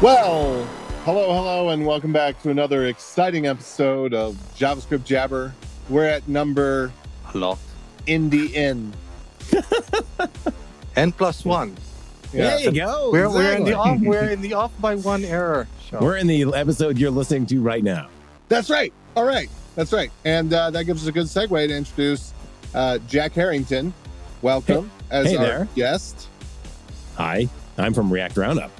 Well, hello, hello, and welcome back to another exciting episode of JavaScript Jabber. We're at number A lot. in the end. N plus one. Yeah. There you go. We're, we're in the off we're in the off by one error show. We're in the episode you're listening to right now. That's right. All right. That's right. And uh, that gives us a good segue to introduce uh, Jack Herrington. Welcome as hey our there. guest. Hi, I'm from React Roundup,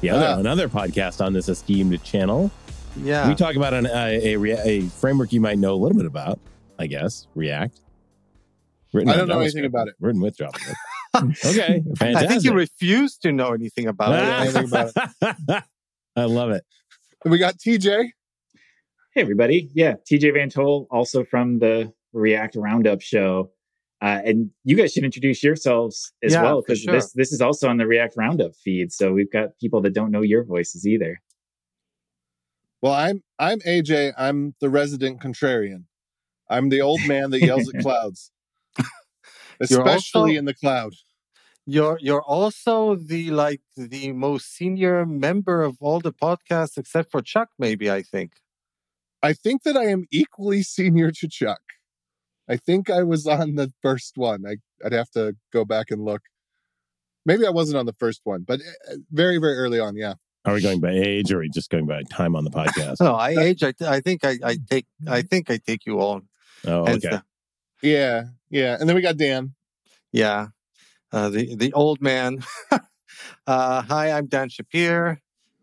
the other Ah. another podcast on this esteemed channel. yeah. We talk about an, a, a a framework you might know a little bit about, I guess, React. Written I don't know anything about it. Written with JavaScript. okay, fantastic. I think you refuse to know anything about it. anything about I love it. And we got TJ. Hey, everybody. Yeah, TJ VanToll, also from the React Roundup show. Uh, and you guys should introduce yourselves as Yeah, well, because sure. this, this is also on the React Roundup feed. So we've got people that don't know your voices either. Well, I'm I'm AJ. I'm the resident contrarian. I'm the old man that yells at clouds, especially also- in the cloud. You're you're also the like the most senior member of all the podcasts except for Chuck, maybe I think. I think that I am equally senior to Chuck. I think I was on the first one. I, I'd have to go back and look. Maybe I wasn't on the first one, but uh, very, very early on. Yeah. Are we going by age or are we just going by time on the podcast? No, I age. I, I think I, I take. I think I take you on. oh, okay. the- Yeah. Yeah. And then we got Dan. yeah, uh, the the old man. uh, hi, I'm Dan Shappir.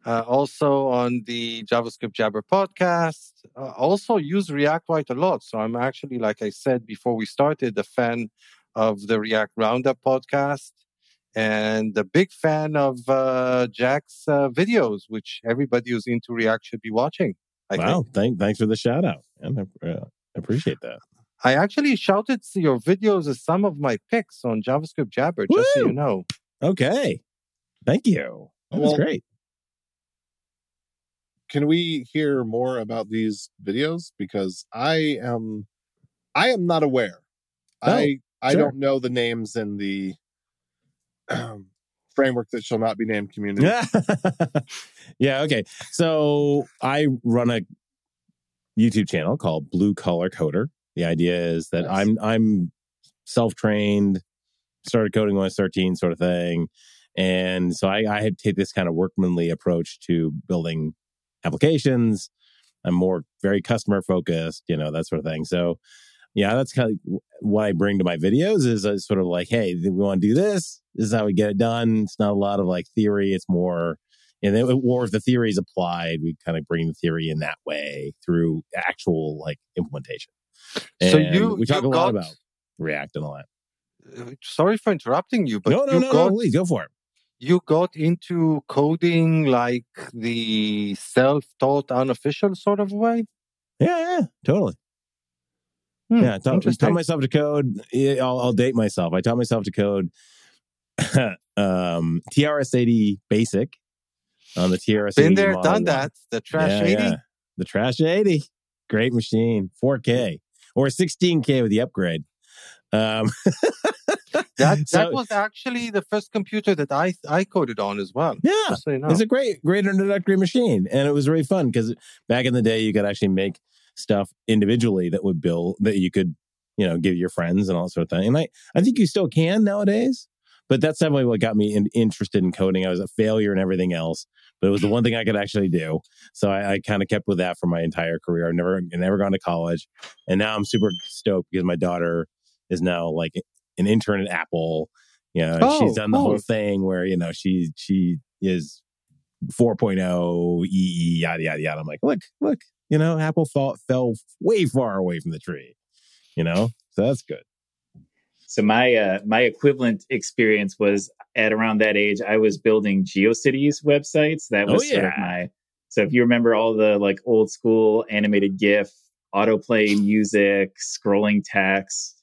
Uh, also on the JavaScript Jabber podcast. Uh, also use React quite a lot. So I'm actually, like I said before we started, a fan of the React Roundup podcast and a big fan of uh, Jack's uh, videos, which everybody who's into React should be watching. I think. Wow. Thank, thanks for the shout out. man. I, uh, appreciate that. I actually shouted your videos as some of my picks on JavaScript Jabber, just so you know. Okay. Thank you. That was great. Can we hear more about these videos? Because I am, I am not aware. I I sure. don't know the names in the um, framework that shall not be named community. Yeah. yeah. Okay. So I run a YouTube channel called Blue Collar Coder. The idea is that Nice. I'm I'm self trained, started coding when I was 13, sort of thing. And so I, I had take this kind of workmanly approach to building applications. I'm more very customer focused, you know, that sort of thing. So yeah, that's kind of what I bring to my videos is uh, sort of like, hey, we want to do this. This is how we get it done. It's not a lot of like theory. It's more, and then, or if the theory is applied, we kind of bring the theory in that way through actual like implementation. So you- we talk you a lot got- about React and all that. Uh, Sorry for interrupting you, but no, no, no, got no, please go for it. You got into coding like the self-taught, unofficial sort of way. Yeah, yeah, totally. Hmm, yeah, I taught, taught myself to code. I'll, I'll date myself. I taught myself to code um, TRS-80 Basic on the TRS-80. Been there, done one. that. The Trash Yeah, 80. yeah. The Trash 80. Great machine. 4K or 16K with the upgrade. Um, That So- that was actually the first computer that I I coded on as well. yeah, so you know. it's a great, great introductory machine. And it was really fun because back in the day, you could actually make stuff individually that would build, that you could, you know, give your friends and all sort of thing. And I, I think you still can nowadays. But that's definitely what got me in, interested in coding. I was a failure in everything else, but it was the one thing I could actually do. So I, I kind of kept with that for my entire career. I've never, never gone to college, and now I'm super stoked because my daughter is now like an intern at Apple. You know, Oh, she's done the whole thing where you know she she is 4.0 EE yada yada yada. I'm like, look, look, you know, Apple fell fell way far away from the tree. You know, so that's good. So my uh, my equivalent experience was at around that age. I was building GeoCities websites. That Oh, was sort of my. So if you remember all the like old school animated GIF, autoplay music, scrolling text,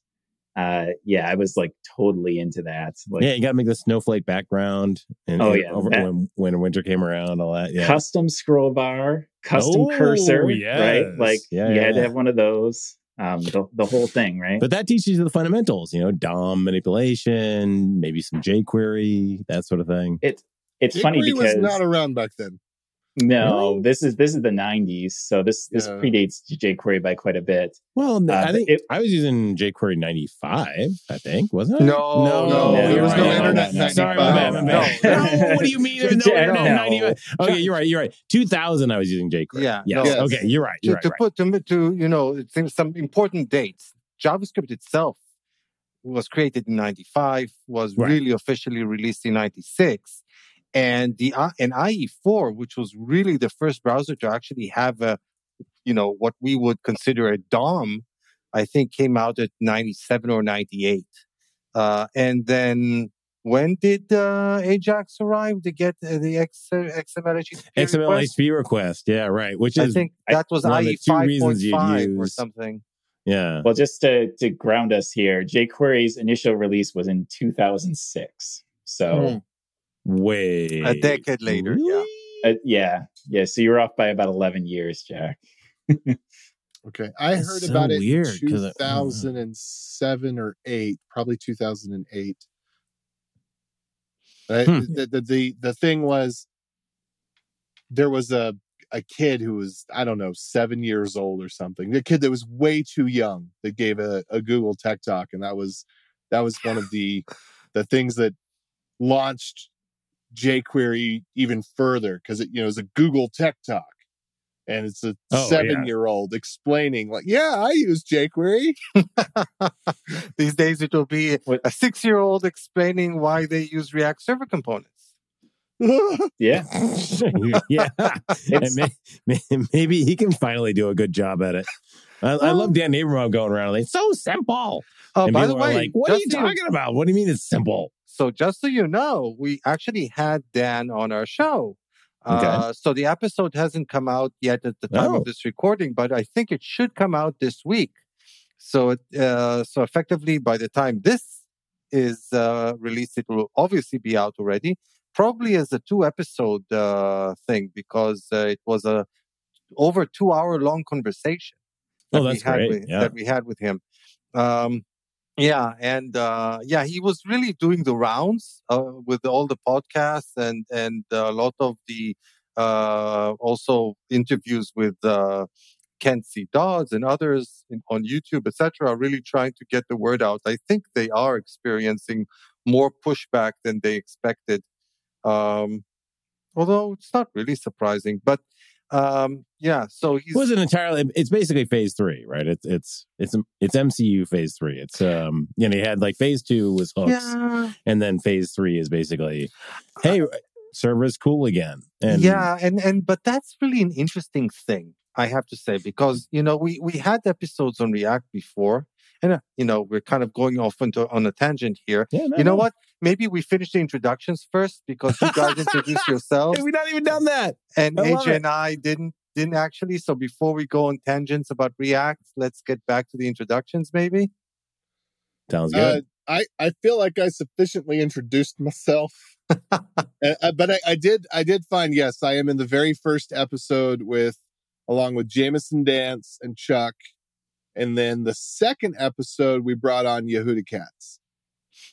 uh, yeah, I was like totally into that. Like yeah, you got to make the snowflake background. And, Oh, yeah, over, that- when when winter came around, all that. Yeah, custom scroll bar, custom Oh, cursor, yes. right? Like Yeah, you yeah, had to have one of those. Um, the, the whole thing, right? but that teaches you the fundamentals. You know, DOM manipulation, maybe some jQuery, that sort of thing. it it's funny because was not around back then. No, Really? this is this is the '90s, so this this Yeah. predates jQuery by quite a bit. Well, no, Uh, I think it- I was using jQuery 95, I think, wasn't it? No, no, no, you're there was right. no internet yeah, in Sorry, my 95. bad, my bad. No, No, what do you mean? There's no internet in no. 95? Okay, you're right. You're right. 2000, I was using jQuery. Yeah, Yes. Yes. Okay, you're right. to, You're right. to right. put to, to you know some important dates. JavaScript itself was created in '95, was Right. really officially released in '96, and the uh, and IE4, which was really the first browser to actually have a, you know, what we would consider a DOM, I think came out at '97 or '98, uh, and then. When did uh, Ajax arrive to get uh, the X, uh, XML HTTP XML request? HTTP request. Yeah, right. Which is I think that was one of the IE two reasons you'd 5.5 or something. yeah. Well, just to to ground us here, jQuery's initial release was in 2006. So Way. A decade later, yeah. Uh, yeah, yeah. So you're off by about 11 years, Jack. Okay, I That's heard so about it weird, in 'cause I- I don't 2007 or eight, probably 2008. Uh, Hmm. the, the the the thing was, there was a a kid who was I don't know seven years old or something. The kid that was way too young that gave a, a Google Tech Talk, and that was that was one of the the things that launched jQuery even further because it you know it was a Google Tech Talk. And it's a Oh, yeah. seven year old explaining, like, yeah, I use jQuery. These days, it will be a six year old explaining why they use React Server components. Yeah, yeah. And may, may, maybe he can finally do a good job at it. I, I love Dan Abramov going around like, so simple. Oh, and by the way, like, what are you talking about? What do you mean it's simple? So, just so you know, we actually had Dan on our show. Okay. Uh, so the episode hasn't come out yet at the time Oh. of this recording, but I think it should come out this week. So, it, uh, so effectively, by the time this is uh, released, it will obviously be out already. Probably as a two episode uh, thing because uh, it was a over two hour long conversation Oh, that that's we had great. with, Yeah. that we had with him. Um, yeah, and uh, yeah, he was really doing the rounds uh, with all the podcasts and and a lot of the uh, also interviews with uh, Kent C. Dodds and others in, on YouTube, etc. Really trying to get the word out. I think they are experiencing more pushback than they expected, um, although it's not really surprising. But um, yeah, so he's It wasn't entirely. It's basically phase three, right? It's it's it's it's MCU phase three. It's um, you know, you had like phase two was hooks, yeah. and then phase three is basically, hey, server is cool again. And yeah, and and but that's really an interesting thing, I have to say, because you know we we had episodes on React before, and uh, you know we're kind of going off into on a tangent here. yeah, no, You know no. what? Maybe we finish the introductions first because you guys introduce yourselves, Hey, we not even done that. and I AJ and I didn't didn't actually. So before we go on tangents about React, let's get back to the introductions, maybe. Sounds Uh, good. I I feel like I sufficiently introduced myself, Uh, uh, but I, I did I did find yes I am in the very first episode with along with Jamison Dance and Chuck, and then the second episode we brought on Yehuda Katz.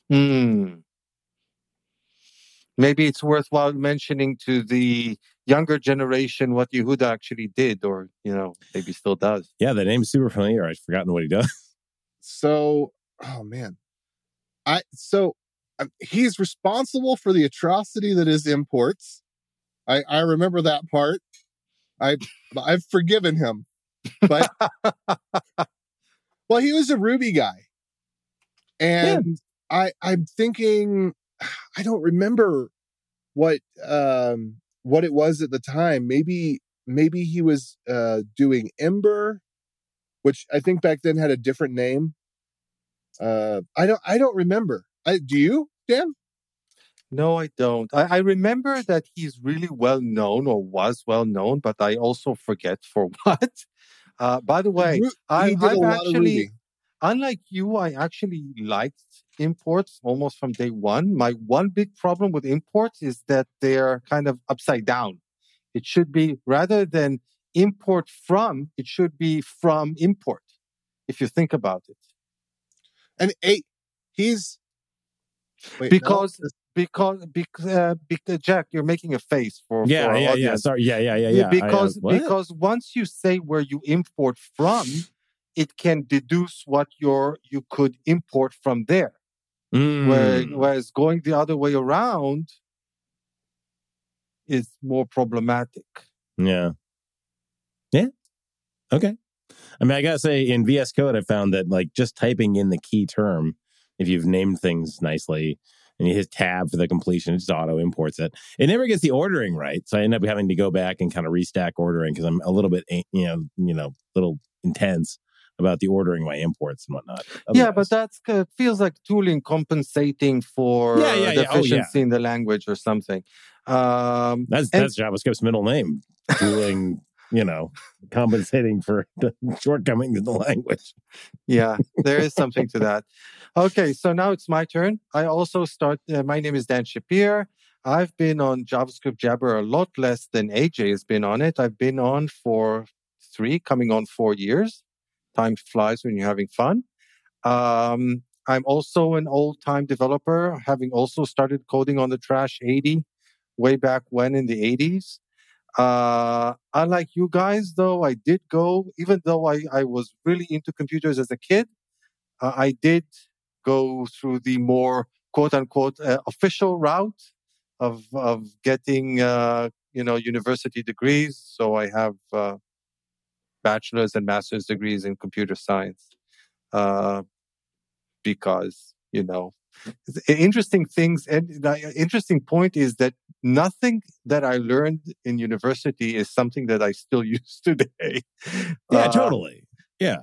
Hmm. Maybe it's worthwhile mentioning to the younger generation what Yehuda actually did, or you know, maybe still does. yeah, the name's super familiar. I've forgotten what he does. So oh man, I so um, he's responsible for the atrocity that is imports. I I remember that part. I I've forgiven him, but well, he was a Ruby guy, and I I'm thinking I don't remember what um what it was at the time. Maybe maybe he was uh doing Ember, which I think back then had a different name. Uh, I don't I don't remember. I do you Dan? No, I don't. I, I remember that he's really well known or was well known, but I also forget for what. Uh, by the way, I, he I've a lot of actually, unlike you, I actually liked imports almost from day one. My one big problem with imports is that they're kind of upside down. It should be rather than import from, it should be from import, if you think about it. And eight, he's wait, Because- this- because because, uh, because Jack, you're making a face for Yeah, for our yeah, yeah. audience. Sorry. Yeah, yeah, yeah, yeah. I, uh, because because once you say where you import from, it can deduce what your you could import from there. Where, Mm. whereas going the other way around is more problematic. Yeah. Yeah. Okay. I mean, I gotta say, in VS Code, I found that like just typing in the key term, if you've named things nicely, and you hit tab for the completion, it just auto imports it. It never gets the ordering right, so I end up having to go back and kind of restack ordering because I'm a little bit, eh, you know, you know, a little intense about the ordering my imports and whatnot. Yeah, but that's uh, feels like tooling compensating for Yeah, yeah, yeah. Oh, yeah. deficiency in the language or something. Um, that's and- that's JavaScript's middle name, tooling. You know, compensating for the shortcomings in the language. yeah, there is something to that. Okay, so now it's my turn. I also start. Uh, my name is Dan Shappir. I've been on JavaScript Jabber a lot less than AJ has been on it. I've been on for three, coming on four years. Time flies when you're having fun. Um, I'm also an old time developer, having also started coding on the Trash 80 way back when in the 80s. Uh, unlike you guys, though, I did go, even though I, I was really into computers as a kid, uh, I did go through the more quote unquote uh, official route of, of getting, uh, you know, university degrees. So I have uh, bachelor's and master's degrees in computer science uh, because, you know, interesting things and the interesting point is that nothing that I learned in university is something that I still use today. Yeah, Uh, totally. Yeah.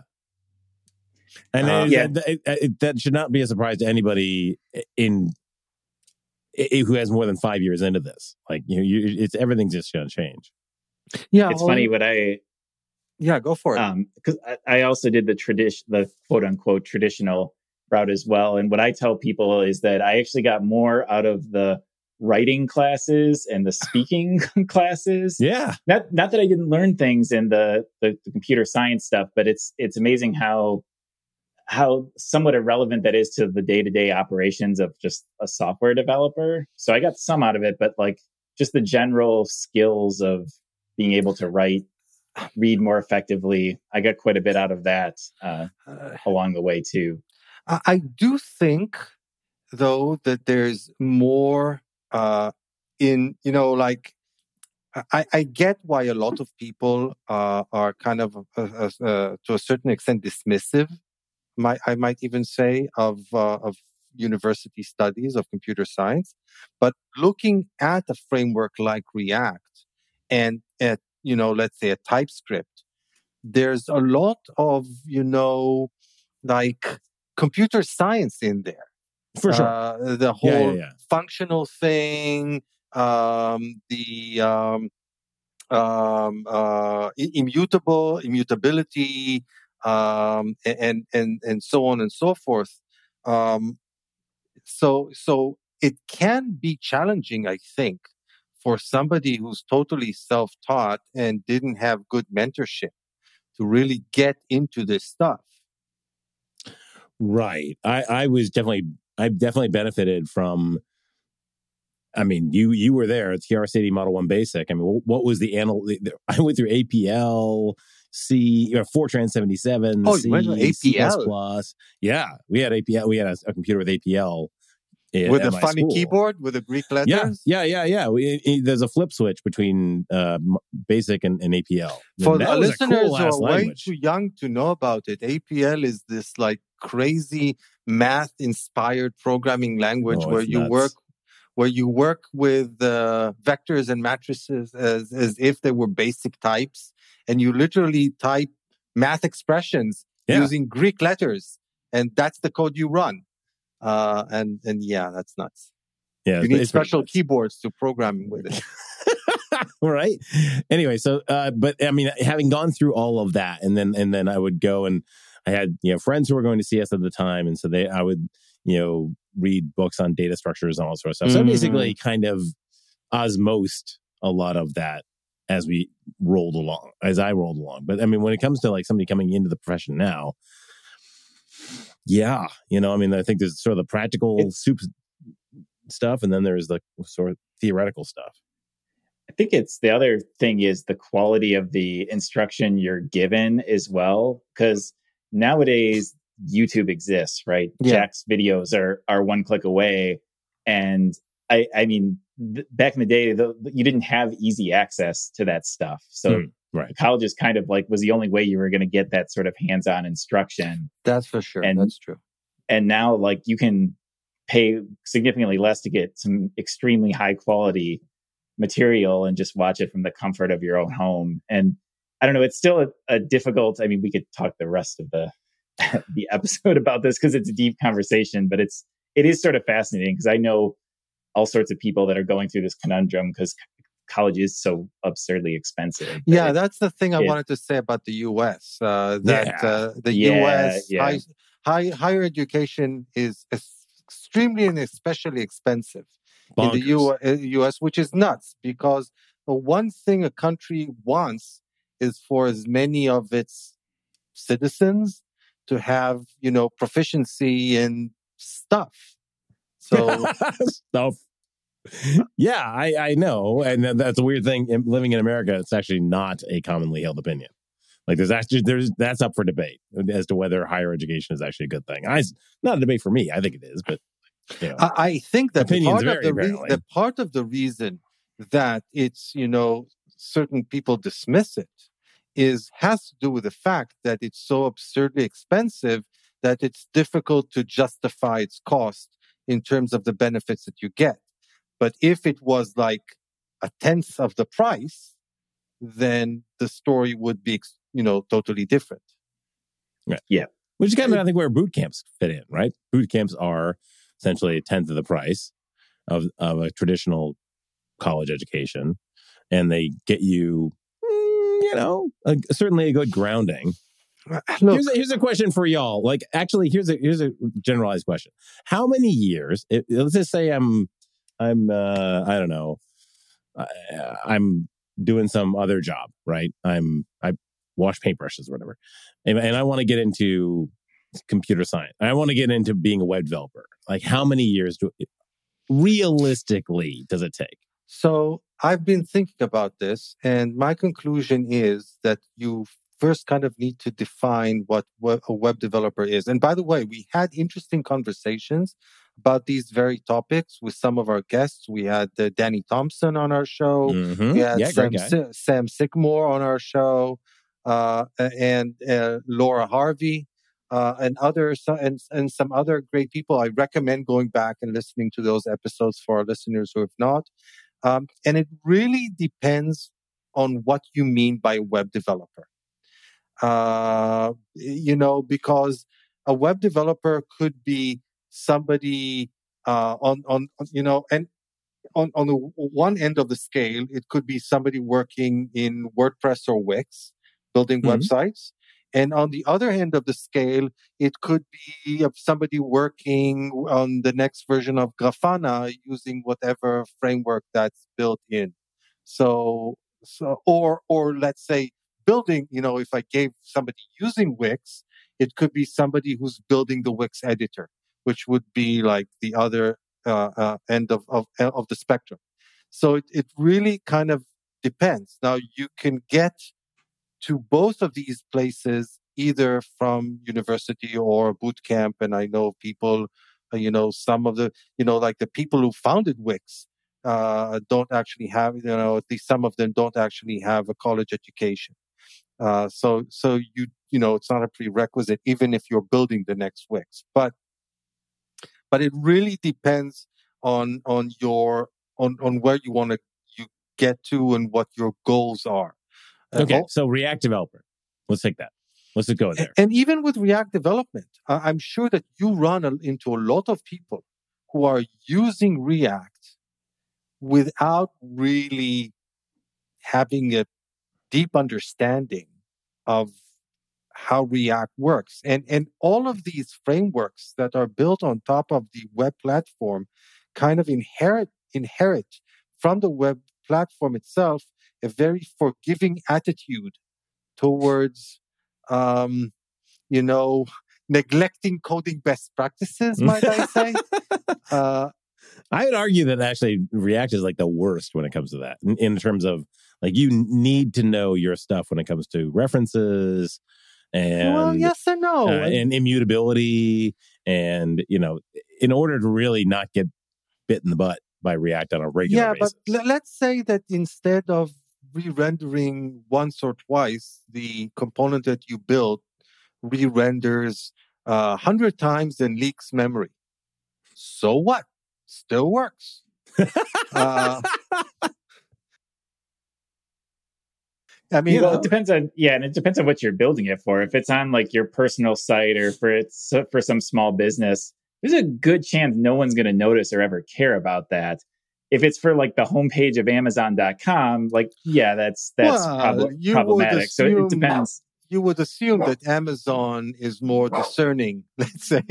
And Uh, it- Yeah. that, it- it- that should not be a surprise to anybody in i- who has more than five years into this. Like you, know, you it's everything's just going to change. Yeah, it's well, funny what I Yeah, go for it. um because I, I also did the tradition the quote unquote traditional route as well and what i tell people is that i actually got more out of the writing classes and the speaking classes. Yeah. not not that i didn't learn things in the, the the computer science stuff but it's it's amazing how how somewhat irrelevant that is to the day-to-day operations of just a software developer. So i got some out of it but like just the general skills of being able to write read more effectively i got quite a bit out of that uh, Uh, along the way too. I, I do think, though, that there's more uh, in, you know, like, I, I get why a lot of people uh, are kind of, uh, uh, uh, to a certain extent, dismissive. Might, I might even say of uh, of university studies of computer science, but looking at a framework like React and at you know, let's say a TypeScript, there's a lot of you know, like computer science in there. For sure. Uh, the Yeah, yeah, whole yeah. functional thing, um, the um, um, uh, immutable immutability, um, and and and so on and so forth. Um, so so it can be challenging, I think, for somebody who's totally self-taught and didn't have good mentorship to really get into this stuff. Right. I, I was definitely, I definitely benefited from. I mean, you you were there at TRS-80 Model One Basic. I mean, what, was the anal? I went through APL, C, or Fortran seventy seven. Oh, you went to C++. Yeah, we had APL. We had a, a computer with APL. With a funny school. keyboard with the Greek letters. Yeah, yeah, yeah, yeah. We, it- there's a flip switch between uh, Basic and, and APL. For And the that was a listeners who cool-ass are way language. too young to know about it, APL is this like crazy math inspired programming language Oh, where you nuts. work where you work with uh, vectors and matrices as, as if they were basic types and you literally type math expressions Yeah. using Greek letters and that's the code you run. Uh, and and yeah, that's nuts. Yeah, You need special keyboards to program with it. right anyway so uh but i mean having gone through all of that and then and then i would go and i had you know friends who were going to cs at the time and so they i would you know read books on data structures and all sorts of stuff so Mhm. basically kind of osmosed a lot of that as we rolled along as i rolled along but i mean when it comes to like somebody coming into the profession now yeah you know i mean i think there's sort of the practical It's- soup stuff, and then there's the sort of theoretical stuff. I think it's the other thing is the quality of the instruction you're given as well. Because nowadays YouTube exists, right? Yeah. Jack's videos are are one click away, and I I mean th- back in the day, the, you didn't have easy access to that stuff, so. Hmm, right. College is kind of like was the only way you were going to get that sort of hands-on instruction. That's for sure. And- That's true. and now like you can pay significantly less to get some extremely high quality material and just watch it from the comfort of your own home and i don't know it's still a, a difficult i mean we could talk the rest of the the episode about this because it's a deep conversation but it's it is sort of fascinating because i know all sorts of people that are going through this conundrum because college is so absurdly expensive that Yeah, that's the thing I it- wanted to say about the U.S. Uh, that Yeah. uh, the Yeah, U.S. yeah. High, high higher education is extremely and especially expensive in the Bonkers. U- uh, U.S., which is nuts because the one thing a country wants is for as many of its citizens to have, you know, proficiency in stuff. So stuff. Yeah, I, I know, and that's a weird thing. In- Living in America, it's actually not a commonly held opinion. Like there's actually there's that's up for debate as to whether higher education is actually a good thing. I not a debate for me. I think it is, but you know, I, I think that part of the, re- the part of the reason that it's you know certain people dismiss it is has to do with the fact that it's so absurdly expensive that it's difficult to justify its cost in terms of the benefits that you get. But if it was like a tenth of the price, then the story would be you know totally different. Right. Yeah. Which is kind of I think where boot camps fit in, right? Boot camps are essentially a tenth of the price of of a traditional college education, and they get you, mm, you know, a, certainly a good grounding. Look, Here's a, here's a question for y'all. Like, actually, here's a here's a generalized question. How many years? It, let's just say I'm I'm uh, I don't know. I, I'm doing some other job, right? I'm I wash paintbrushes or whatever, and, and I want to get into computer science. I want to get into being a web developer. Like, how many years do realistically does it take? So I've been thinking about this, and my conclusion is that you first kind of need to define what a web developer is. And by the way, we had interesting conversations about these very topics with some of our guests. We had uh, Danny Thompson on our show. Mhm. We had Yeah, Sam. Si- Sam Sycamore on our show, uh, and uh, Laura Harvey, uh, and others, and, and some other great people. I recommend going back and listening to those episodes for our listeners who have not. Um, and it really depends on what you mean by web developer. Uh, you know, because a web developer could be somebody uh, on, on, on, you know, and on, on the one end of the scale, it could be somebody working in WordPress or Wix, building Mhm. websites. And on the other end of the scale, it could be of somebody working on the next version of Grafana using whatever framework that's built in. So, so or or let's say building. You know, if I gave somebody using Wix, it could be somebody who's building the Wix editor, which would be like the other uh, uh, end of, of of the spectrum. So it, it really kind of depends. Now you can get to both of these places either from university or boot camp, and I know people, uh, you know, some of the, you know, like the people who founded Wix uh, don't actually have, you know, at least some of them don't actually have a college education. Uh, so so you you know it's not a prerequisite even if you're building the next Wix, but but it really depends on on your on on where you want to you get to and what your goals are. Uh, Okay, so React developer. Let's take that. Let's go there. and even with React development, I'm sure that you run into a lot of people who are using React without really having a deep understanding of how React works. And, and all of these frameworks that are built on top of the web platform kind of inherit, inherit from the web platform itself a very forgiving attitude towards, um, you know, neglecting coding best practices, might I say. Uh, I would argue that actually React is like the worst when it comes to that in, in terms of like you need to know your stuff when it comes to references and well, yes and no. uh, and immutability and you know in order to really not get bit in the butt by React on a regular yeah, basis. but l- let's say that instead of re-rendering once or twice, the component that you built re-renders a uh, hundred times and leaks memory. So what? Still works. uh, I mean, You know, it depends on yeah, and it depends on what you're building it for. If it's on like your personal site or for it's for some small business, there's a good chance no one's going to notice or ever care about that. If it's for like the homepage of Amazon.com, like yeah, that's that's Well, prob- problematic. So it assume- depends. you would assume that Amazon is more discerning, let's say,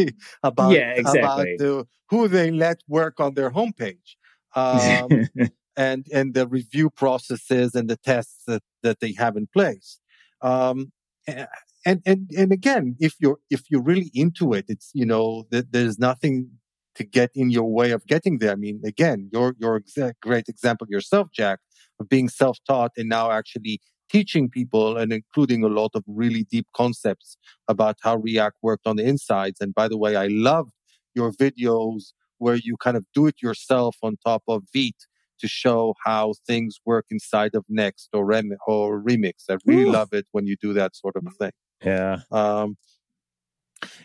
about, Yeah, exactly. about the, who they let work on their homepage. Um, and and the review processes and the tests that, that they have in place. Um, and and and again, if you're if you're really into it, it's you know there's nothing to get in your way of getting there. I mean, again, you're you're a great example yourself, Jack, of being self-taught and now actually teaching people and including a lot of really deep concepts about how React worked on the insides. And by the way, I love your videos where you kind of do it yourself on top of Vite to show how things work inside of Next or Rem- or Remix. I really Ooh. love it when you do that sort of thing. yeah, Um,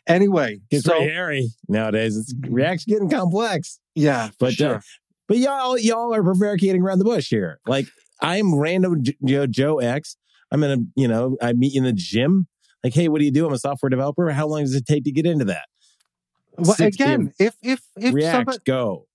anyway, it's so hairy nowadays. It's React's getting complex. yeah, But uh, sure. But y'all, y'all are prevaricating around the bush here. Like I'm random Joe, Joe X. I'm in a, you know, I meet you in the gym. Like, hey, what do you do? I'm a software developer. How long does it take to get into that? well, 6 p.m. again, if if if React, somebody, go.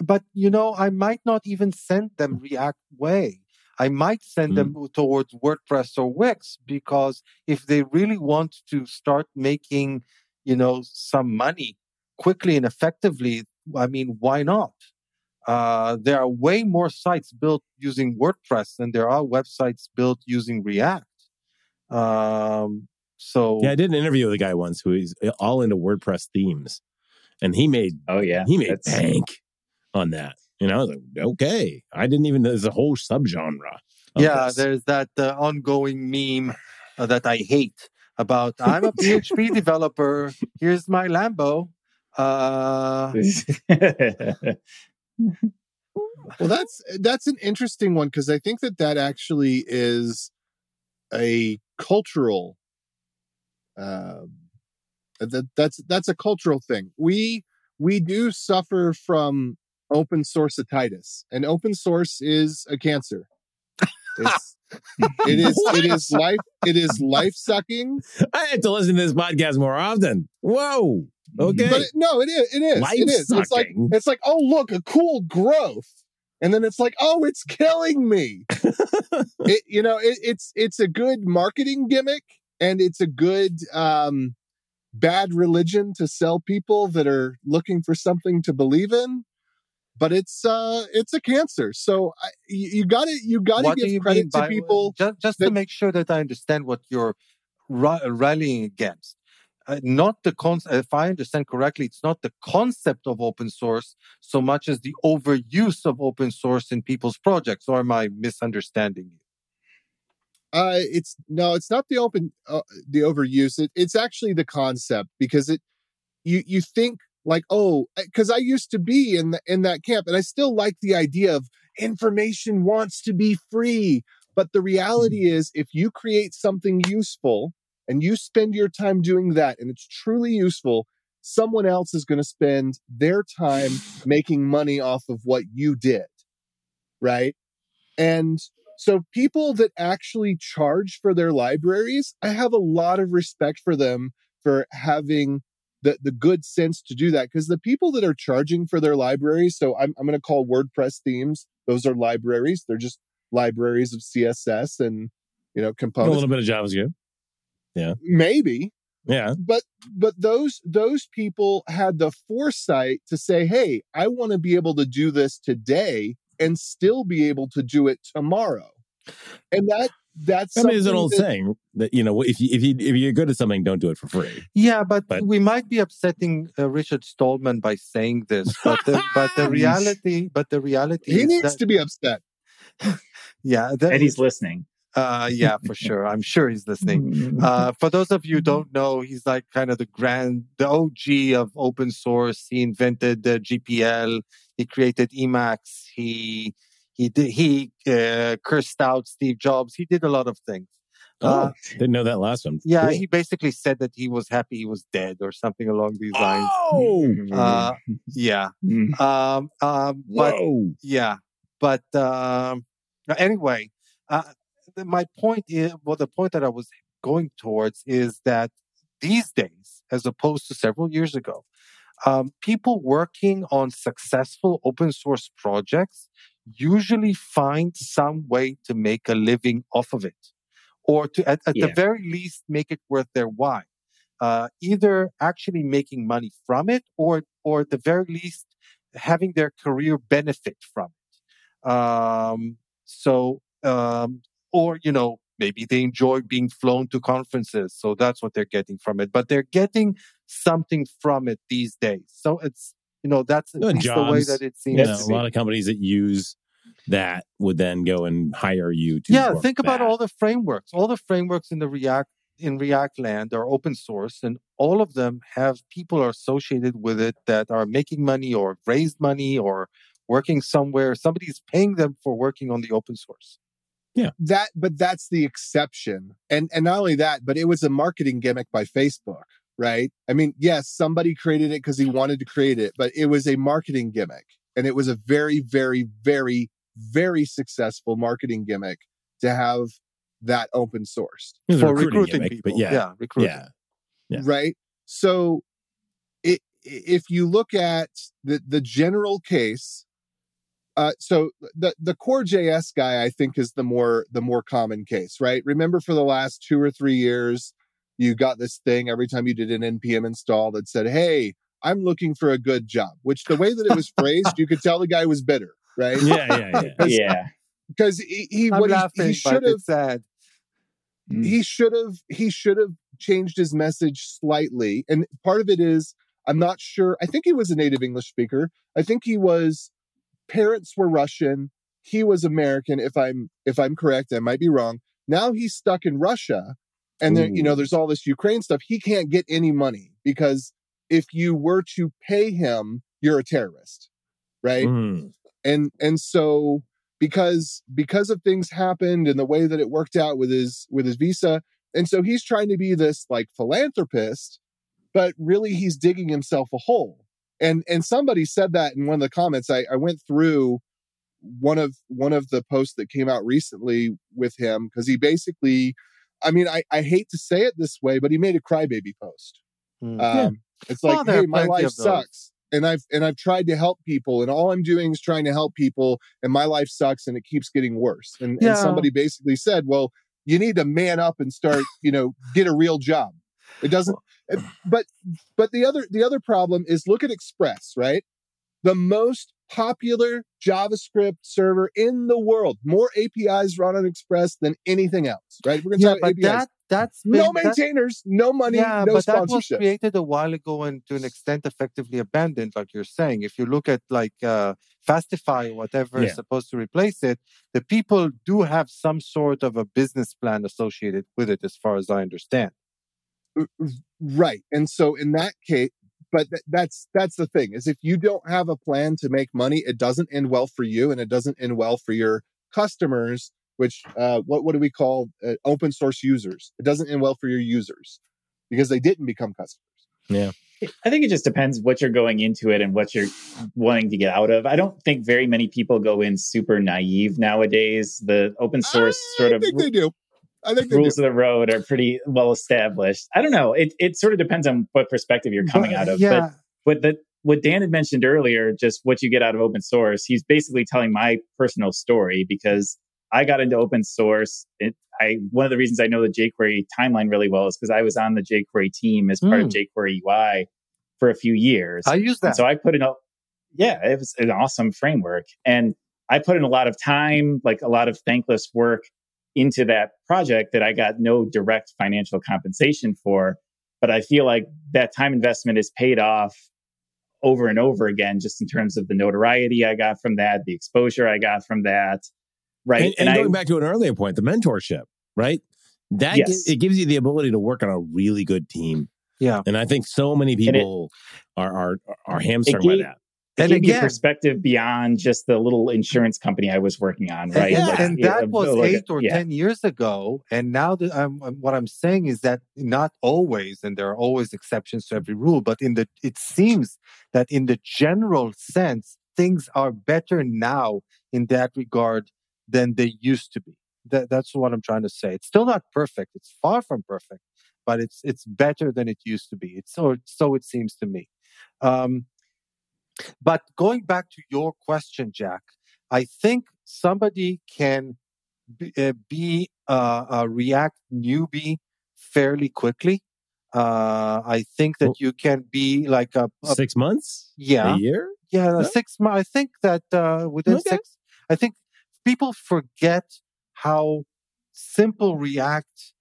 But you know, I might not even send them React Way. I might send them towards WordPress or Wix because if they really want to start making, you know, some money quickly and effectively, I mean, why not? Uh, there are way more sites built using WordPress than there are websites built using React. Um, so Yeah, I did an interview with a guy once who is all into WordPress themes, and he made oh yeah, he made bank on that. You know, like, okay, I didn't even know there's a whole subgenre. yeah, this. there's that uh, ongoing meme uh, that I hate about I'm a PHP developer. Here's my Lambo. Uh, Well, that's that's an interesting one because I think that that actually is a cultural. Um, that that's that's a cultural thing. We we do suffer from open sourceitis, and open source is a cancer. It's, it is it is life it is life sucking. I have to listen to this podcast more often. Whoa. Okay. But it, no, it is. It is. it is. It's like Life-sucking. it's like oh look, a cool growth, and then it's like oh, it's killing me. it, you know, it, it's it's a good marketing gimmick, and it's a good um, bad religion to sell people that are looking for something to believe in. But it's uh it's a cancer. So I, you got to you got to what do you give credit to people. Just, just to make sure that I understand what you're ra- rallying against. Uh, not the concept. If I understand correctly, it's not the concept of open source so much as the overuse of open source in people's projects. Or am I misunderstanding you? Uh, it's no, it's not the open, uh, the overuse. It, it's actually the concept because it, you you think like oh, because I used to be in the, in that camp, and I still like the idea of information wants to be free. But the mm. reality is, if you create something useful and you spend your time doing that, and it's truly useful, someone else is going to spend their time making money off of what you did, right? And so people that actually charge for their libraries, I have a lot of respect for them for having the, the good sense to do that. Because the people that are charging for their libraries, so I'm, I'm going to call WordPress themes, those are libraries. They're just libraries of CSS and, you know, a little bit of JavaScript. Yeah maybe, Yeah. but but those those people had the foresight to say hey i want to be able to do this today and still be able to do it tomorrow and that that's I mean, it's an old that- saying that you know if you if you if you're good at something, don't do it for free. Yeah, but, But- we might be upsetting uh, Richard Stallman by saying this. But the, but the reality, but the reality He is needs that, to be upset. yeah, that, and he's listening. uh, yeah, for sure. I'm sure he's listening. Uh, for those of you who don't know, he's like kind of the grand, the OG of open source. He invented the GPL. He created Emacs. He he did he uh, cursed out Steve Jobs. He did a lot of things. Uh, oh, didn't know that last one. yeah, Cool. he basically said that he was happy he was dead or something along these lines. Oh, Uh, yeah. Mm. Um, um, but whoa! yeah, but um, anyway, uh, my point is, well, the point that I was going towards is that these days, as opposed to several years ago, um, people working on successful open source projects usually find some way to make a living off of it, or to, at, at the very least, make it worth their while. Uh, either actually making money from it, or, or at the very least, having their career benefit from it. Um, so, um, or, you know, maybe they enjoy being flown to conferences. So that's what they're getting from it. But they're getting something from it these days. So it's, you know, that's at Uh, least the way that it seems know, to a be. lot of companies that use that would then go and hire you to. yeah think about that. all the frameworks all the frameworks in the react in react land are open source and all of them have people are associated with it that are making money or raised money or working somewhere somebody's paying them for working on the open source Yeah. that but that's the exception and and not only that but it was a marketing gimmick by facebook right i mean yes somebody created it because he wanted to create it but it was a marketing gimmick and it was a very very very very successful marketing gimmick to have that open sourced It was a for recruiting recruiting gimmick, people but yeah, yeah recruiting yeah. Yeah. right so it, if you look at the the general case uh, so the the core JS guy, I think, is the more the more common case, right? Remember, for the last two or three years, you got this thing every time you did an npm install that said, "Hey, I'm looking for a good job." Which the way that it was phrased, you could tell the guy was bitter, right? yeah, yeah, yeah. yeah. Because he, he i'm what he, laughing he but should have it's sad Mm. he should have he should have changed his message slightly and part of it is i'm not sure i think he was a native english speaker i think he was parents were russian he was american if i'm if i'm correct i might be wrong now he's stuck in russia and then you know there's all this ukraine stuff he can't get any money because if you were to pay him you're a terrorist right Mm. And and so because because of things happened and the way that it worked out with his with his visa and so he's trying to be this like philanthropist but really he's digging himself a hole. And and somebody said that in one of the comments. I i went through one of one of the posts that came out recently with him because he basically i mean i i hate to say it this way but he made a crybaby post. Hmm. um, It's like, there hey, my life of those. sucks, and I've and I've tried to help people, and all I'm doing is trying to help people, and my life sucks, and it keeps getting worse. And, Yeah. and somebody basically said, well, you need to man up and start, you know, get a real job. It doesn't. Eh, but but the other the other problem is look at Express, right? The most popular JavaScript server in the world. More APIs run on Express than anything else, right? We're gonna yeah talk but APIs. that that's no been- that- maintainers, no money, yeah, no but that was created a while ago and to an extent effectively abandoned, like you're saying. If you look at like uh, Fastify or whatever Yeah. is supposed to replace it, the people do have some sort of a business plan associated with it, as far as I understand. Right. And so in that case, but th- that's that's the thing is if you don't have a plan to make money, it doesn't end well for you, and it doesn't end well for your customers. Which uh, what what do we call uh, open source users? It doesn't end well for your users because they didn't become customers. Yeah i think it just depends what you're going into it and what you're wanting to get out of. I don't think very many people go in super naive nowadays. The open source sort of I of think they do. I think they rules do. of the road are pretty well established. I don't know. It it sort of depends on what perspective you're coming But, out of. Yeah, But what the what Dan had mentioned earlier, just what you get out of open source, he's basically telling my personal story because I got into open source. It, I one of the reasons I know the jQuery timeline really well is because I was on the jQuery team as part of hmm. jQuery UI for a few years. I use And that. so I put in a, yeah, it was an awesome framework. And I put in a lot of time, like a lot of thankless work into that project that I got no direct financial compensation for. But I feel like that time investment is paid off over and over again, just in terms of the notoriety I got from that, the exposure I got from that. Right. And, and, and going I, back to an earlier point, the mentorship, right? That yes. it gives you the ability to work on a really good team. Yeah. And I think so many people it, are are are hamstrung by that and again, perspective beyond just the little insurance company I was working on, right? Yeah, like, and that was like, eight or yeah. ten years ago. And now that I'm, what I'm saying is that not always, and there are always exceptions to every rule, but in the it seems that in the general sense, things are better now in that regard than they used to be. That, that's what I'm trying to say. It's still not perfect. It's far from perfect, but it's it's better than it used to be. It's so so it seems to me. Um, but going back to your question, Jack, I think somebody can be, uh, be uh, a React newbie fairly quickly. Uh, I think that you can be like a, a six months, yeah, a year, yeah, no? six months. I think that uh, within okay. six, I think people forget how simple React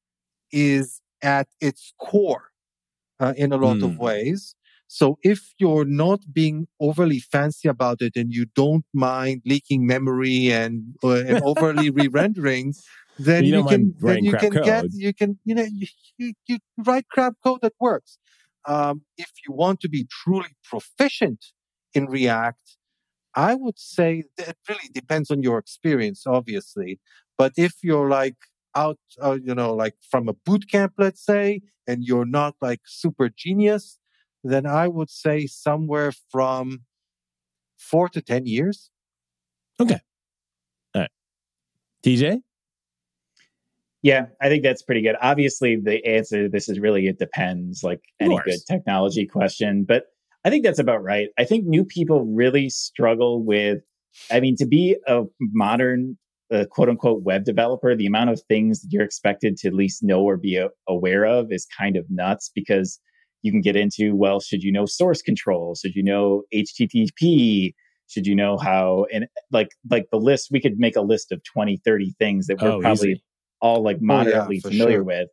is at its core uh, in a lot mm. of hmm. ways. So if you're not being overly fancy about it and you don't mind leaking memory and, uh, and overly re-rendering, then you, you can then you can code. get you can you know you, you, you write crap code that works. Um, if you want to be truly proficient in React, I would say that really depends on your experience, obviously. But if you're like out, uh, you know, like from a boot camp, let's say, and you're not like super genius, then I would say somewhere from four to 10 years. Okay. All right. TJ? Yeah, I think that's pretty good. Obviously, the answer to this is really it depends, like any good technology question. But I think that's about right. I think new people really struggle with, I mean, to be a modern uh, quote unquote web developer, the amount of things that you're expected to at least know or be a- aware of is kind of nuts because you can get into well should you know source control? Should you know http should you know how and like like the list we could make a list of 20 30 things that we're oh, probably easy. all like moderately oh, yeah, familiar sure. with.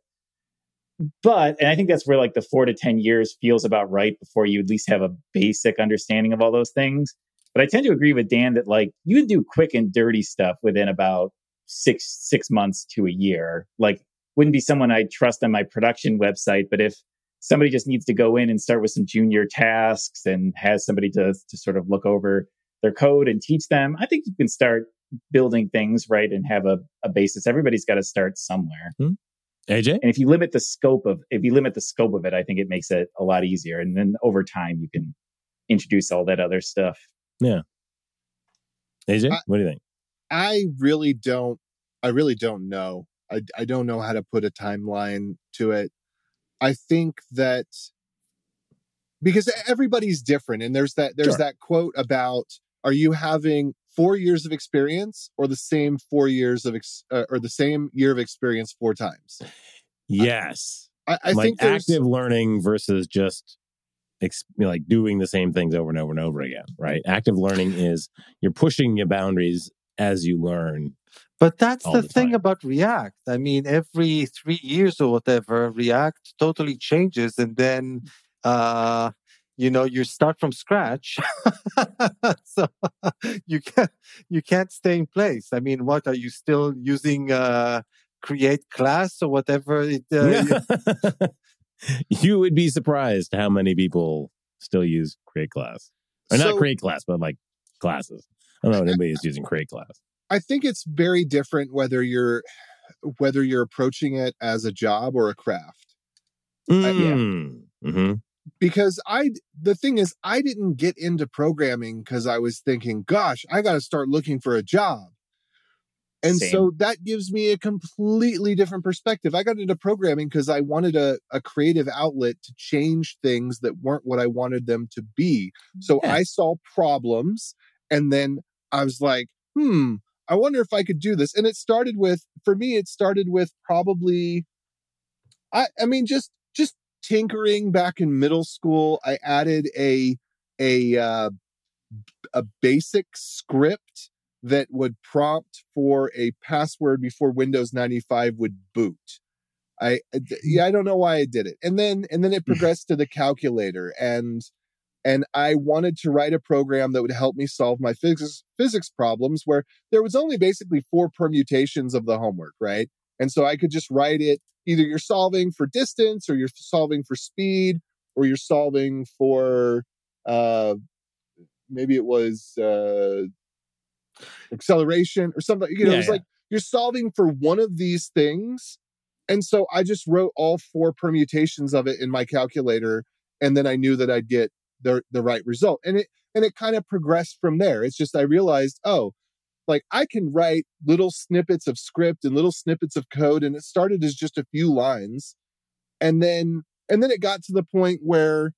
But and i think that's where like the four to ten years feels about right before you at least have a basic understanding of all those things. But i tend to agree with dan that like you can do quick and dirty stuff within about six six months to a year. Like wouldn't be someone i trust on my production website but if somebody just needs to go in and start with some junior tasks and has somebody to, to sort of look over their code and teach them, I think you can start building things right and have a, a basis. Everybody's got to start somewhere. Hmm. AJ? And if you limit the scope of if you limit the scope of it, I think it makes it a lot easier. And then over time you can introduce all that other stuff. Yeah. AJ, I, what do you think? I really don't I really don't know. I, I don't know how to put a timeline to it. I think that because everybody's different and there's that there's sure. that quote about are you having 4 years of experience or the same 4 years of ex, uh, or the same year of experience four times? Yes. I, I like think active learning versus just ex- like doing the same things over and over and over again, right? Active learning is you're pushing your boundaries as you learn but that's the, the thing about React. I mean, every three years or whatever, React totally changes, and then uh, you know you start from scratch. so you can't you can't stay in place. I mean, what are you still using? Uh, create class or whatever. It, uh, you would be surprised how many people still use create class, or so, not create class, but like classes. I don't know if anybody is using create class. I think it's very different whether you're whether you're approaching it as a job or a craft. Mm. I, yeah. mm-hmm. Because I the thing is I didn't get into programming because I was thinking, gosh, I got to start looking for a job. And Same. so that gives me a completely different perspective. I got into programming because I wanted a, a creative outlet to change things that weren't what I wanted them to be. So yeah. I saw problems and then I was like, hmm, I wonder if I could do this. And it started with, for me, it started with probably, I, I mean, just, just tinkering back in middle school. I added a, a, uh, a basic script that would prompt for a password before Windows 95 would boot. I yeah, I don't know why I did it. And then and then it progressed to the calculator and and I wanted to write a program that would help me solve my physics physics problems where there was only basically four permutations of the homework, right? And so I could just write it either you're solving for distance or you're solving for speed or you're solving for uh maybe it was uh acceleration or something you know Yeah, it's yeah. like you're solving for one of these things and so i just wrote all four permutations of it in my calculator and then i knew that i'd get the the right result. And it and it kind of progressed from there. It's just i realized oh like i can write little snippets of script and little snippets of code and it started as just a few lines. And then and then it got to the point where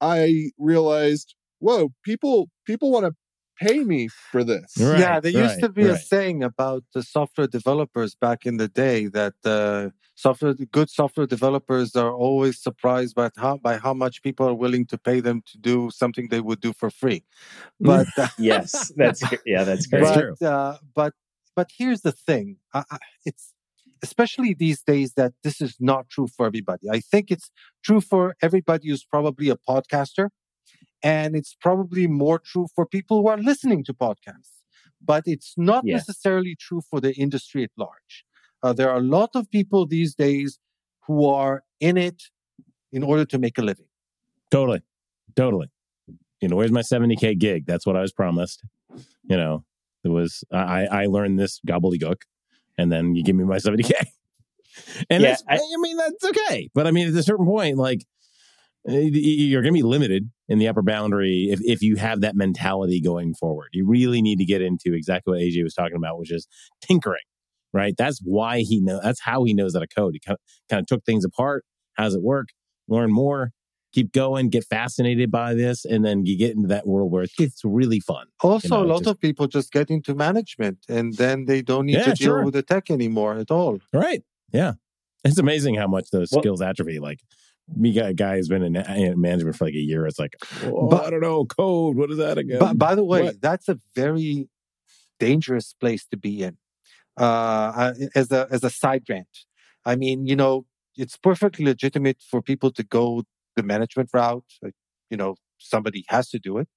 i realized whoa people people want to pay me for this Right, yeah, there used right, to be a right. saying about the software developers back in the day that uh, software good software developers are always surprised by how by how much people are willing to pay them to do something they would do for free. But uh, yes, that's yeah, that's great. That's but true. uh, but but here's the thing I, I, it's especially these days that this is not true for everybody i think it's true for everybody who's probably a podcaster and it's probably more true for people who are listening to podcasts but it's not Yeah. necessarily true for the industry at large uh, there are a lot of people these days who are in it in order to make a living Totally. Totally. You know, where's my 70K gig? That's what I was promised. You know, it was, I, I learned this gobbledygook and then you give me my 70K. And Yeah, I, I- mean, that's okay. But I mean, at a certain point, like, Eh, you're going to be limited in the upper boundary if, if you have that mentality going forward. You really need to get into exactly what AJ was talking about, which is tinkering, right? That's why he know. That's how he knows how to code. He kind of, kind of took things apart. How does it work? Learn more. Keep going. Get fascinated by this, and then you get into that world where it's really fun. also know, a lot just- of people just get into management and then they don't need Yeah, to deal sure. with the tech anymore at all Right? Yeah. It's amazing how much those Well- skills atrophy. Like me, got a guy who's been in, in management for like a year. It's like, oh, But- I don't know, code. What is that again? But by the way, What? that's a very dangerous place to be in. Uh, as a as a side rant, I mean, you know, it's perfectly legitimate for people to go the management route. Like, you know, somebody has to do it,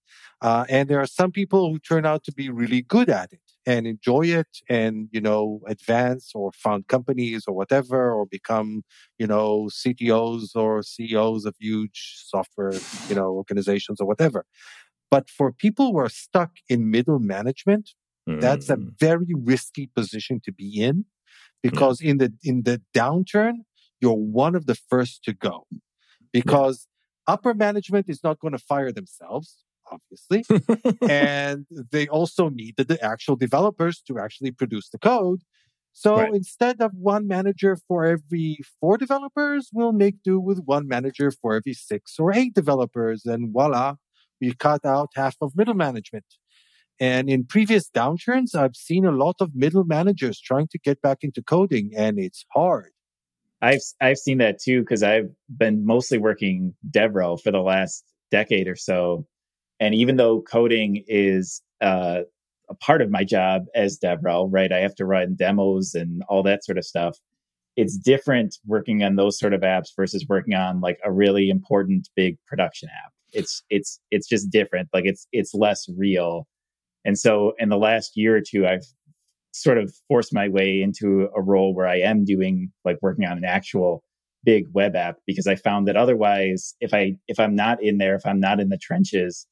uh, and there are some people who turn out to be really good at it and enjoy it, and you know, advance or found companies or whatever, or become you know CTOs or CEOs of huge software you know organizations or whatever. But for people who are stuck in middle management, that's a Mm. very risky position to be in because in the in the downturn, you're one of the first to go. Because upper management is not going to fire themselves, obviously. and they also need the, the actual developers to actually produce the code. So Right. instead of one manager for every four developers, we'll make do with one manager for every six or eight developers. And voila, we cut out half of middle management. And in previous downturns, I've seen a lot of middle managers trying to get back into coding, and it's hard. I've I've seen that too because I've been mostly working DevRel for the last decade or so, and even though coding is uh, a part of my job as DevRel, right? I have to run demos and all that sort of stuff. It's different working on those sort of apps versus working on like a really important big production app. It's it's it's just different. Like it's it's less real. And so in the last year or two, I've sort of forced my way into a role where I am doing like working on an actual big web app because I found that otherwise if I if I'm not in there if I'm not in the trenches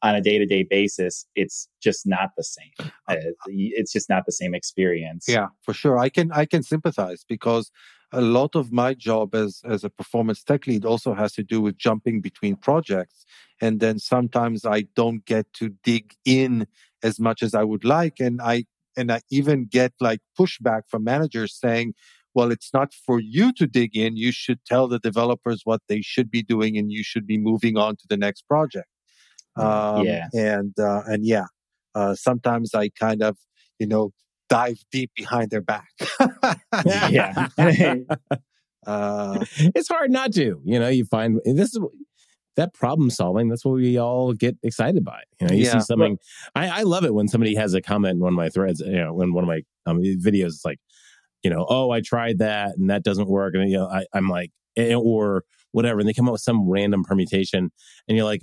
on a day-to-day basis it's just not the same uh, it's just not the same experience Yeah, for sure. I can I can sympathize because a lot of my job as as a performance tech lead also has to do with jumping between projects, and then sometimes I don't get to dig in as much as I would like, and I and I even get like pushback from managers saying. Well, it's not for you to dig in. You should tell the developers what they should be doing, and you should be moving on to the next project. Um, Yeah. and uh, and yeah, uh, sometimes I kind of you know dive deep behind their back. yeah uh, it's hard not to. You know, you find this is that problem solving, that's what we all get excited by. You know, you Yeah. see something. I, I love it when somebody has a comment in one of my threads. You know, when one of my um, videos is like, you know, oh, I tried that and that doesn't work, and you know, I, I'm like, or whatever, and they come up with some random permutation, and you're like,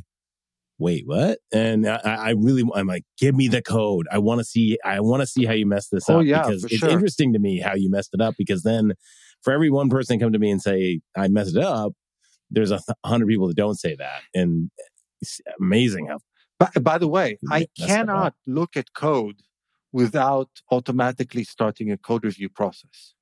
wait, what? And I, I really, I'm like, give me the code. I want to see, I want to see how you mess this Oh, up yeah, because for it's sure. interesting to me how you messed it up. Because then, for every one person come to me and say I messed it up, there's a hundred people that don't say that, and it's amazing how. By, by the way, I cannot look at code without automatically starting a code review process.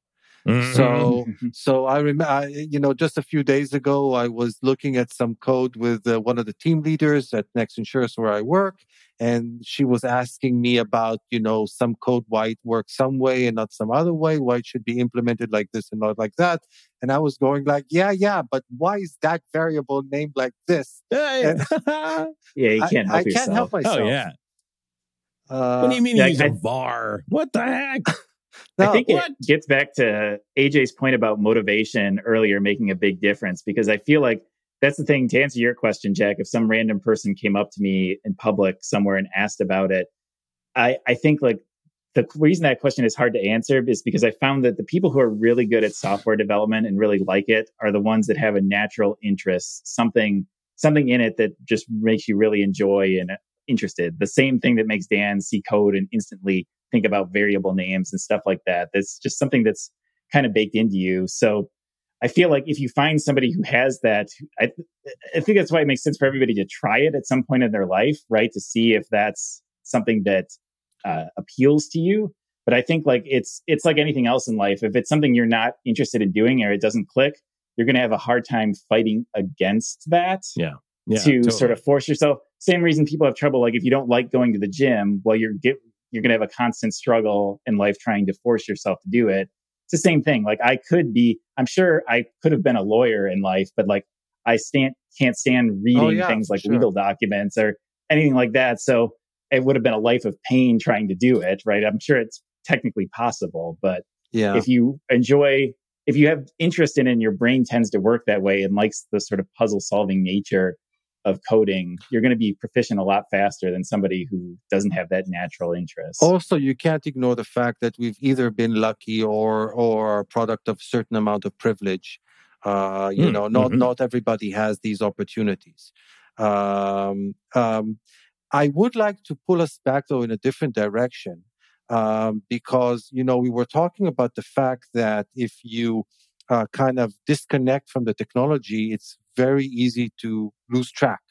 Mm-hmm. So, so I remember, you know, just a few days ago, I was looking at some code with uh, one of the team leaders at Next Insurance where I work, and she was asking me about, you know, some code why it works some way and not some other way, why it should be implemented like this and not like that. And I was going like, yeah, yeah, but why is that variable named like this? Yeah, yeah. yeah, you I- can't help I, yourself. can't help myself. oh yeah. Uh, what do you mean yeah, you use I- a var? What the heck? No, I think what? it gets back to AJ's point about motivation earlier making a big difference because I feel like that's the thing to answer your question, Jack. If some random person came up to me in public somewhere and asked about it, I, I think like the reason that question is hard to answer is because I found that the people who are really good at software development and really like it are the ones that have a natural interest, something something in it that just makes you really enjoy and uh, interested. The same thing that makes Dan see code and instantly think about variable names and stuff like that. That's just something that's kind of baked into you. So I feel like if you find somebody who has that, I, I think that's why it makes sense for everybody to try it at some point in their life, right? To see if that's something that uh, appeals to you. But I think like it's it's like anything else in life. If it's something you're not interested in doing or it doesn't click, you're going to have a hard time fighting against that Yeah, to totally. sort of force yourself. Same reason people have trouble. Like if you don't like going to the gym, well, you're get you're going to have a constant struggle in life trying to force yourself to do it. It's the same thing. Like I could be, I'm sure I could have been a lawyer in life, but like I stand can't stand reading Oh, yeah, things like sure. legal documents or anything like that. So it would have been a life of pain trying to do it, right? I'm sure it's technically possible, but yeah. if you enjoy if you have interest in it and your brain tends to work that way and likes the sort of puzzle solving nature of coding you're going to be proficient a lot faster than somebody who doesn't have that natural interest Also, you can't ignore the fact that we've either been lucky or or a product of certain amount of privilege. Uh, you Mm, know, not mhm. not everybody has these opportunities. Um, um, I would like to pull us back though in a different direction um, because you know we were talking about the fact that if you uh, kind of disconnect from the technology, it's very easy to lose track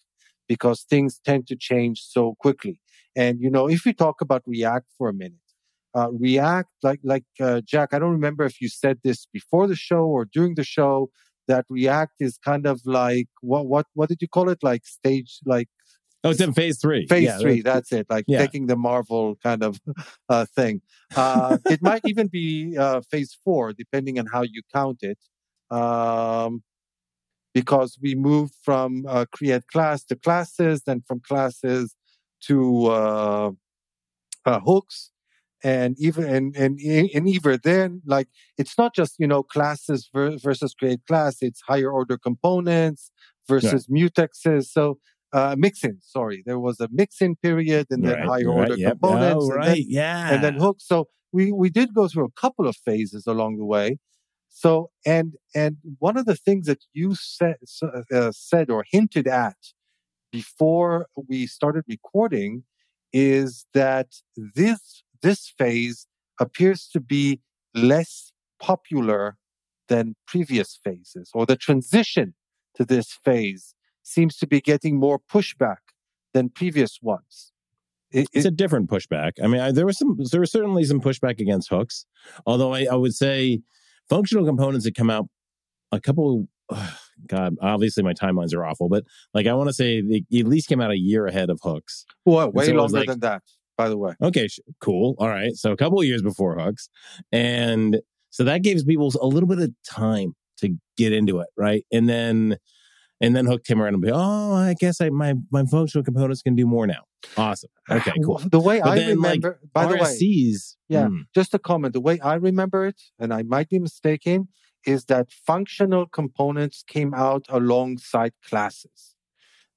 because things tend to change so quickly. And you know, if we talk about React for a minute, uh, React, like like uh, Jack, I don't remember if you said this before the show or during the show that React is kind of like what what what did you call it? Like stage like Oh, it's in phase three. phase Yeah, three. That's it. Like yeah. taking the Marvel kind of uh, thing. Uh, it might even be uh, phase four, depending on how you count it. Um, because we moved from uh, create class to classes, then from classes to uh, uh, hooks, and even and and and even then, like it's not just you know classes ver- versus create class; it's higher order components versus mutexes. So uh, mixin. Sorry, there was a mixin period, and then Right, higher right, order yep. components, Oh, and right. then yeah. and then hooks. So we we did go through a couple of phases along the way. So and and one of the things that you said uh, said or hinted at before we started recording is that this this phase appears to be less popular than previous phases, or the transition to this phase seems to be getting more pushback than previous ones. It- it's a different pushback. I mean, I, there was some, there was certainly some pushback against hooks. Although I, I would say functional components that come out a couple. God, obviously my timelines are awful, but like I want to say they at least came out a year ahead of hooks. well, way so longer like- than that, by the way. Okay, sh- cool. All right, so a couple of years before hooks, and so that gives people a little bit of time to get into it, right? And then, and then hook came around and be, oh, I guess I my my functional components can do more now. Awesome. Okay, cool. The way But I then, like, remember, by the way, RSCs, Yeah. hmm, just a comment. The way I remember it, and I might be mistaken, is that functional components came out alongside classes.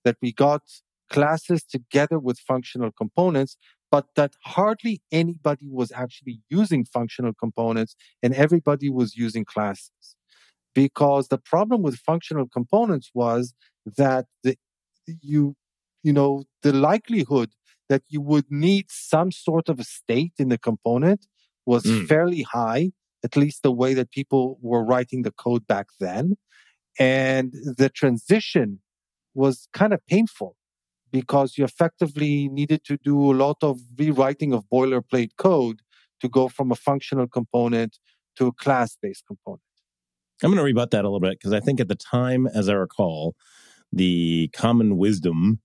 that we got classes together with functional components, but that hardly anybody was actually using functional components and everybody was using classes. Because the problem with functional components was that the, you, you know, the likelihood that you would need some sort of a state in the component was mm. fairly high, at least the way that people were writing the code back then. And the transition was kind of painful because you effectively needed to do a lot of rewriting of boilerplate code to go from a functional component to a class based component. I'm going to rebut that a little bit because I think at the time, as I recall, the common wisdom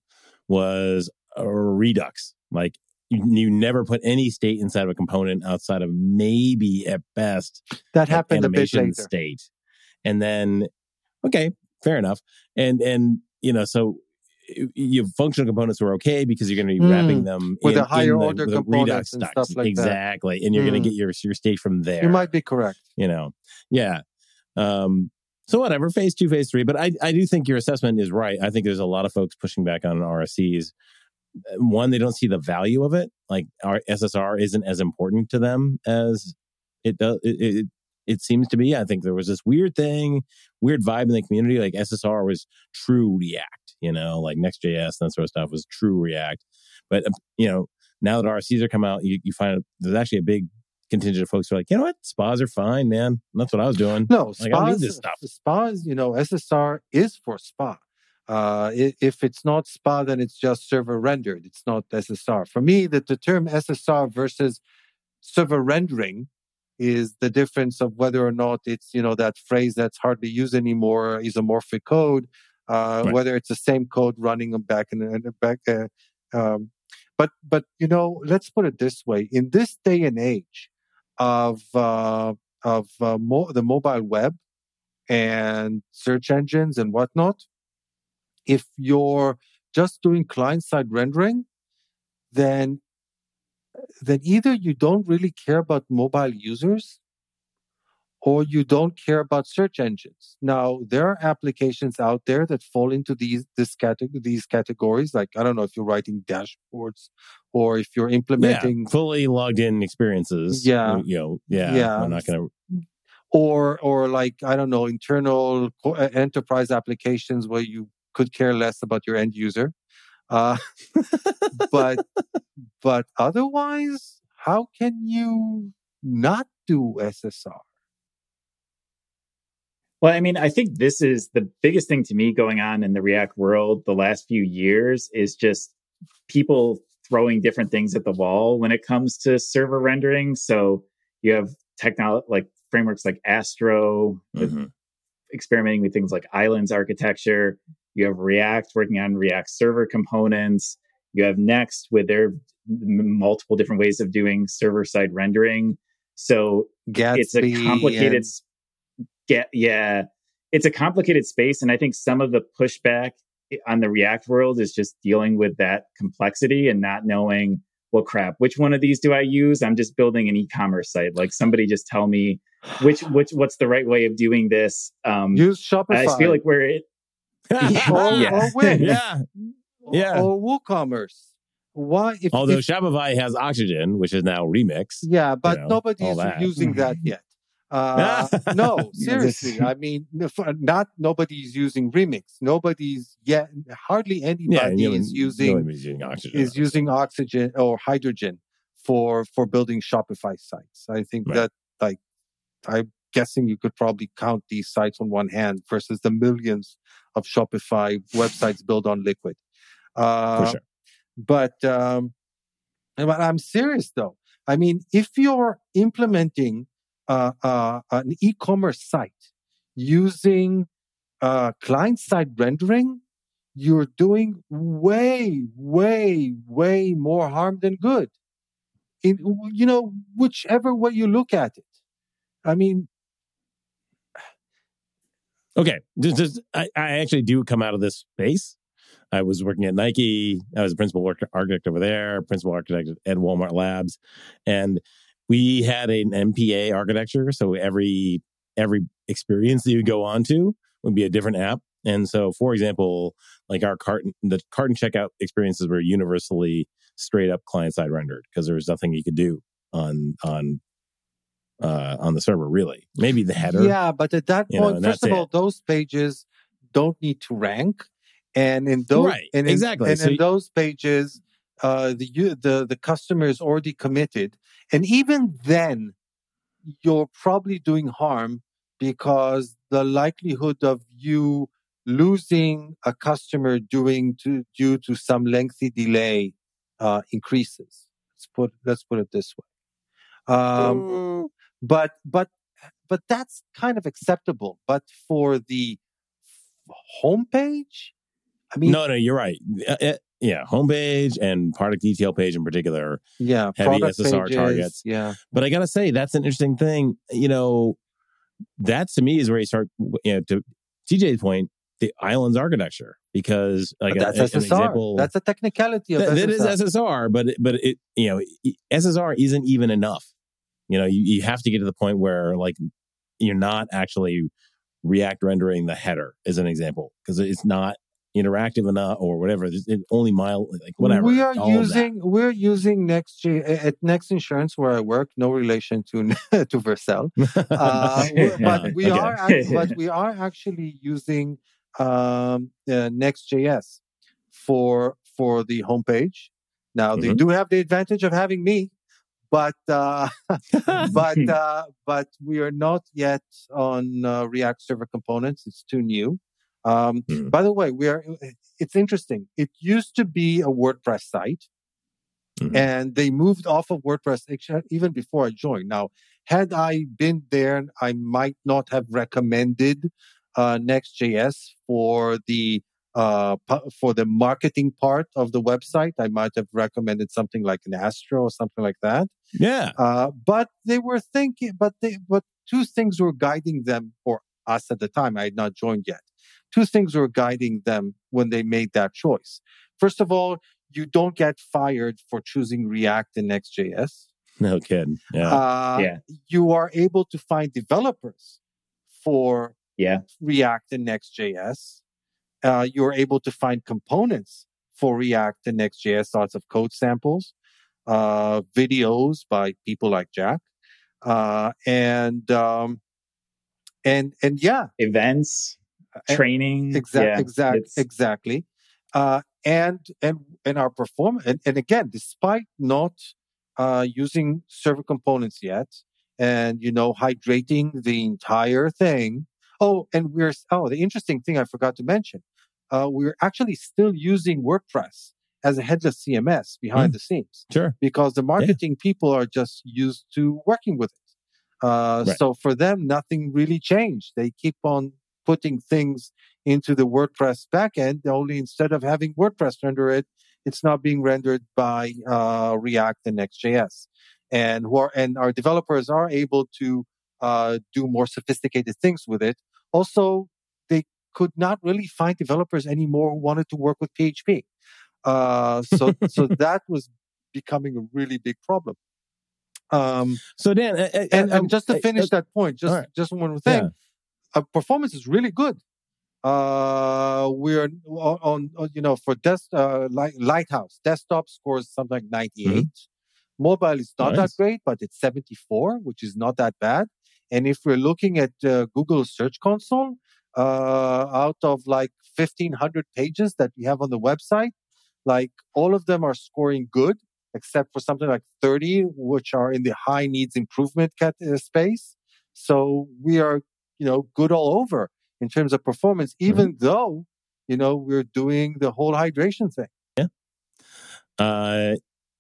was a redux. Like you, you, never put any state inside of a component outside of maybe at best that happened a bit later. state. And then, okay, fair enough. And and you know, so your functional components were okay because you're going to be mm, wrapping them with in, a higher the, order components and stuff like exactly. that. and you're mm. going to get your your state from there. You might be correct. You know, yeah. Um, so whatever, phase two, phase three. But I I do think your assessment is right. I think there's a lot of folks pushing back on RSCs. One, they don't see the value of it. Like our SSR isn't as important to them as it does. It, it, it seems to be. I think there was this weird thing, weird vibe in the community. Like SSR was true React, you know, like Next.js and that sort of stuff was true React. But, um, you know, now that RSCs are come out, you, you find there's actually a big contingent of folks who are like, you know what, SPAs are fine, man. that's what I was doing. No, like, SPAs, SPAs, you know, SSR is for SPA. Uh, if it's not SPA, then it's just server rendered. It's not SSR. For me, the, the term SSR versus server rendering is the difference of whether or not it's you know that phrase that's hardly used anymore isomorphic code uh, right. whether it's the same code running back and, back uh, um, but but you know let's put it this way in this day and age of uh, of uh, mo- the mobile web and search engines and whatnot. If you're just doing client side rendering then then either you don't really care about mobile users or you don't care about search engines. Now, there are applications out there that fall into these this cate- these categories. Like I don't know if you're writing dashboards or if you're implementing yeah, fully logged in experiences. Yeah, you know, yeah, yeah. I'm not going to. Or or like I don't know internal enterprise applications where you could care less about your end user. Uh, but but otherwise, how can you not do SSR? Well, I mean, I think this is the biggest thing to me going on in the React world the last few years is just people throwing different things at the wall when it comes to server rendering. So you have technology like frameworks like Astro, mm-hmm. experimenting with things like islands architecture. You have React working on React server components. You have Next with their multiple different ways of doing server side rendering. So Gatsby it's a complicated and... get yeah, it's a complicated space and I think some of the pushback on the React world is just dealing with that complexity and not knowing well crap which one of these do i use i'm just building an e-commerce site like somebody just tell me which which what's the right way of doing this um use shopify i feel like we're it yeah. or, yeah. or Wix. yeah yeah. Or WooCommerce. Why? If, Although if, Shopify has Oxygen, which is now Remix. Yeah, but you know, nobody's using that yet. Uh, no, seriously. I mean, not nobody's using Remix. Nobody's yet. Hardly anybody yeah, is using, using oxygen, is using oxygen or hydrogen for for building Shopify sites. I think right. that like I'm guessing you could probably count these sites on one hand versus the millions of Shopify websites built on Liquid. Uh, For sure. But um, but I'm serious though. I mean, if you're implementing uh, an e-commerce site using uh, client-side rendering, you're doing way, way, way more harm than good. In you know, whichever way you look at it. I mean, okay, just, just I, I actually do come out of this space I was working at Nike. I was a principal architect over there, principal architect at Walmart Labs, and we had an MPA architecture. So every every experience that you go on to would be a different app And so, for example, like our carton, the carton checkout experiences were universally straight up client side rendered because there was nothing you could do on on uh, on the server really. Maybe the header. Yeah, but at that You know, point, first of all, it. those pages don't need to rank, and in those Right, and in, exactly. and So in you- those pages, uh, the the the customer is already committed, and even then, you're probably doing harm because the likelihood of you losing a customer doing to, due to some lengthy delay uh, increases. Let's put let's put it this way. Um, but but but that's kind of acceptable. But for the homepage, I mean, no, no, you're right. Yeah, homepage and product detail page in particular. yeah, heavy SSR pages, targets. Yeah, But I gotta say, that's an interesting thing. You know, that to me is where you start. You know, to TJ's point, the islands architecture because like but a- that's an SSR. example. that's a technicality of That- that is SSR. SSR, but it- but it you know SSR isn't even enough. You know, you, you have to get to the point where like you're not actually React rendering the header as an example because it's not interactive enough or whatever. It's only mile like whatever. We are all of that. using we're using Next at Next Insurance where I work. No relation to to Vercel, uh, Yeah, but we okay. are but we are actually using um, uh, Next.js for for the homepage. Now they Mhm. do have the advantage of having me, but uh, but uh, but we are not yet on uh, React Server Components. It's too new. Um, Mhm. By the way, we are. It's interesting. It used to be a WordPress site, Mhm. and they moved off of WordPress even before I joined. Now, had I been there, I might not have recommended uh, Next.js for the uh, for the marketing part of the website. I might have recommended something like an Astro or something like that. yeah. Uh, but they were thinking, but they, but two things were guiding them, or us at the time. I had not joined yet. Two things were guiding them when they made that choice. First of all, you don't get fired for choosing React and Next.js. No kidding. Yeah. Uh, Yeah. You are able to find developers for Yeah. React and Next.js. Uh, you're able to find components for React and Next.js, lots of code samples, uh, videos by people like Jack, uh, and um, and and yeah, Events, and- training. exactly, yeah, exact, it's- exactly. Uh, and and and our performance, and, and again, despite not uh, using server components yet, and you know, hydrating the entire thing. Oh, and we're oh, the interesting thing I forgot to mention, uh, we're actually still using WordPress as a headless CMS behind Mm. the scenes sure. because the marketing people are just used to working with it. Uh, Right. So for them, nothing really changed. They keep on putting things into the WordPress backend. Only instead of having WordPress render it, it's now being rendered by uh, React and Next.js. And who are, and our developers are able to uh, do more sophisticated things with it. Also, they could not really find developers anymore who wanted to work with PHP. Uh, so so that was becoming a really big problem. Um, So Dan, uh, uh, and, uh, and just to finish that point, just right. just one more thing, Yeah. Uh, performance is really good. Uh, we're on, on you know for desk uh, light, Lighthouse desktop scores something like 98. Mobile is not that Mm-hmm. Great, but it's 74, which is not that bad. And if we're looking at uh, Google Search Console, uh, out of like 1500 pages that we have on the website, like all of them are scoring good, except for something like 30, which are in the high needs improvement cat- uh, space. So we are, you know, good all over in terms of performance, even though, you know, we're doing the whole hydration thing. Yeah. Uh,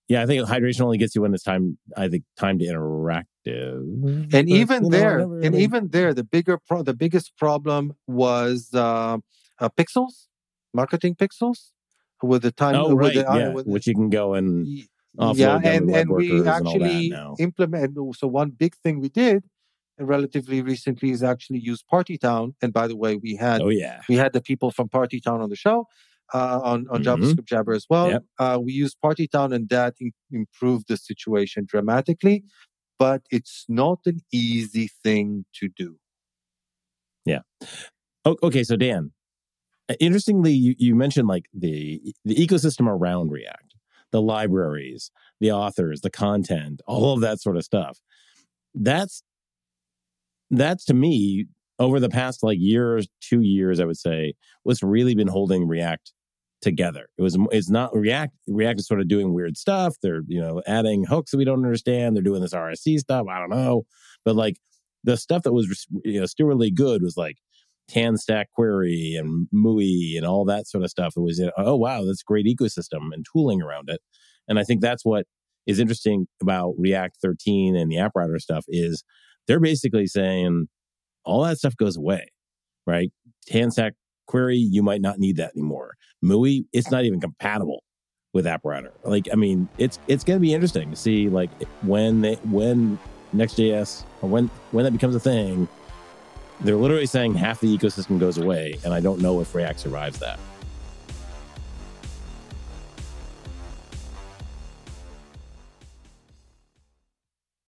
yeah, I think hydration only gets you when it's time. I think time to interactive. and But, even you know, there and even there the bigger pro- the biggest problem was uh, uh, pixels marketing pixels with the time oh right, the, uh, yeah, with which you can go and yeah and and we workers and actually implement so one big thing we did relatively recently is actually used Partytown and by the way we had oh yeah, we had the people from Partytown on the show uh, on on Mhm. JavaScript Jabber as well. Yep. Uh, we used Partytown, and that in- improved the situation dramatically. But it's not an easy thing to do. oh, okay. So Dan, interestingly, you, you mentioned like the the ecosystem around React, the libraries, the authors, the content, all of that sort of stuff. That's that's to me over the past like years, two years, I would say, what's really been holding React together. It was it's not React. React is sort of doing weird stuff. They're you know adding hooks that we don't understand. They're doing this RSC stuff. I don't know, but like the stuff that was you know really good was like TanStack query and MUI and all that sort of stuff. It was uh, oh wow, that's great ecosystem and tooling around it. And I think that's what is interesting about React 13 and the app router stuff is they're basically saying all that stuff goes away, right? TanStack query, you might not need that anymore. MUI, it's not even compatible with app router. Like, I mean, it's it's going to be interesting to see like when they when Next.js or when when that becomes a thing. They're literally saying half the ecosystem goes away, and I don't know if React survives that.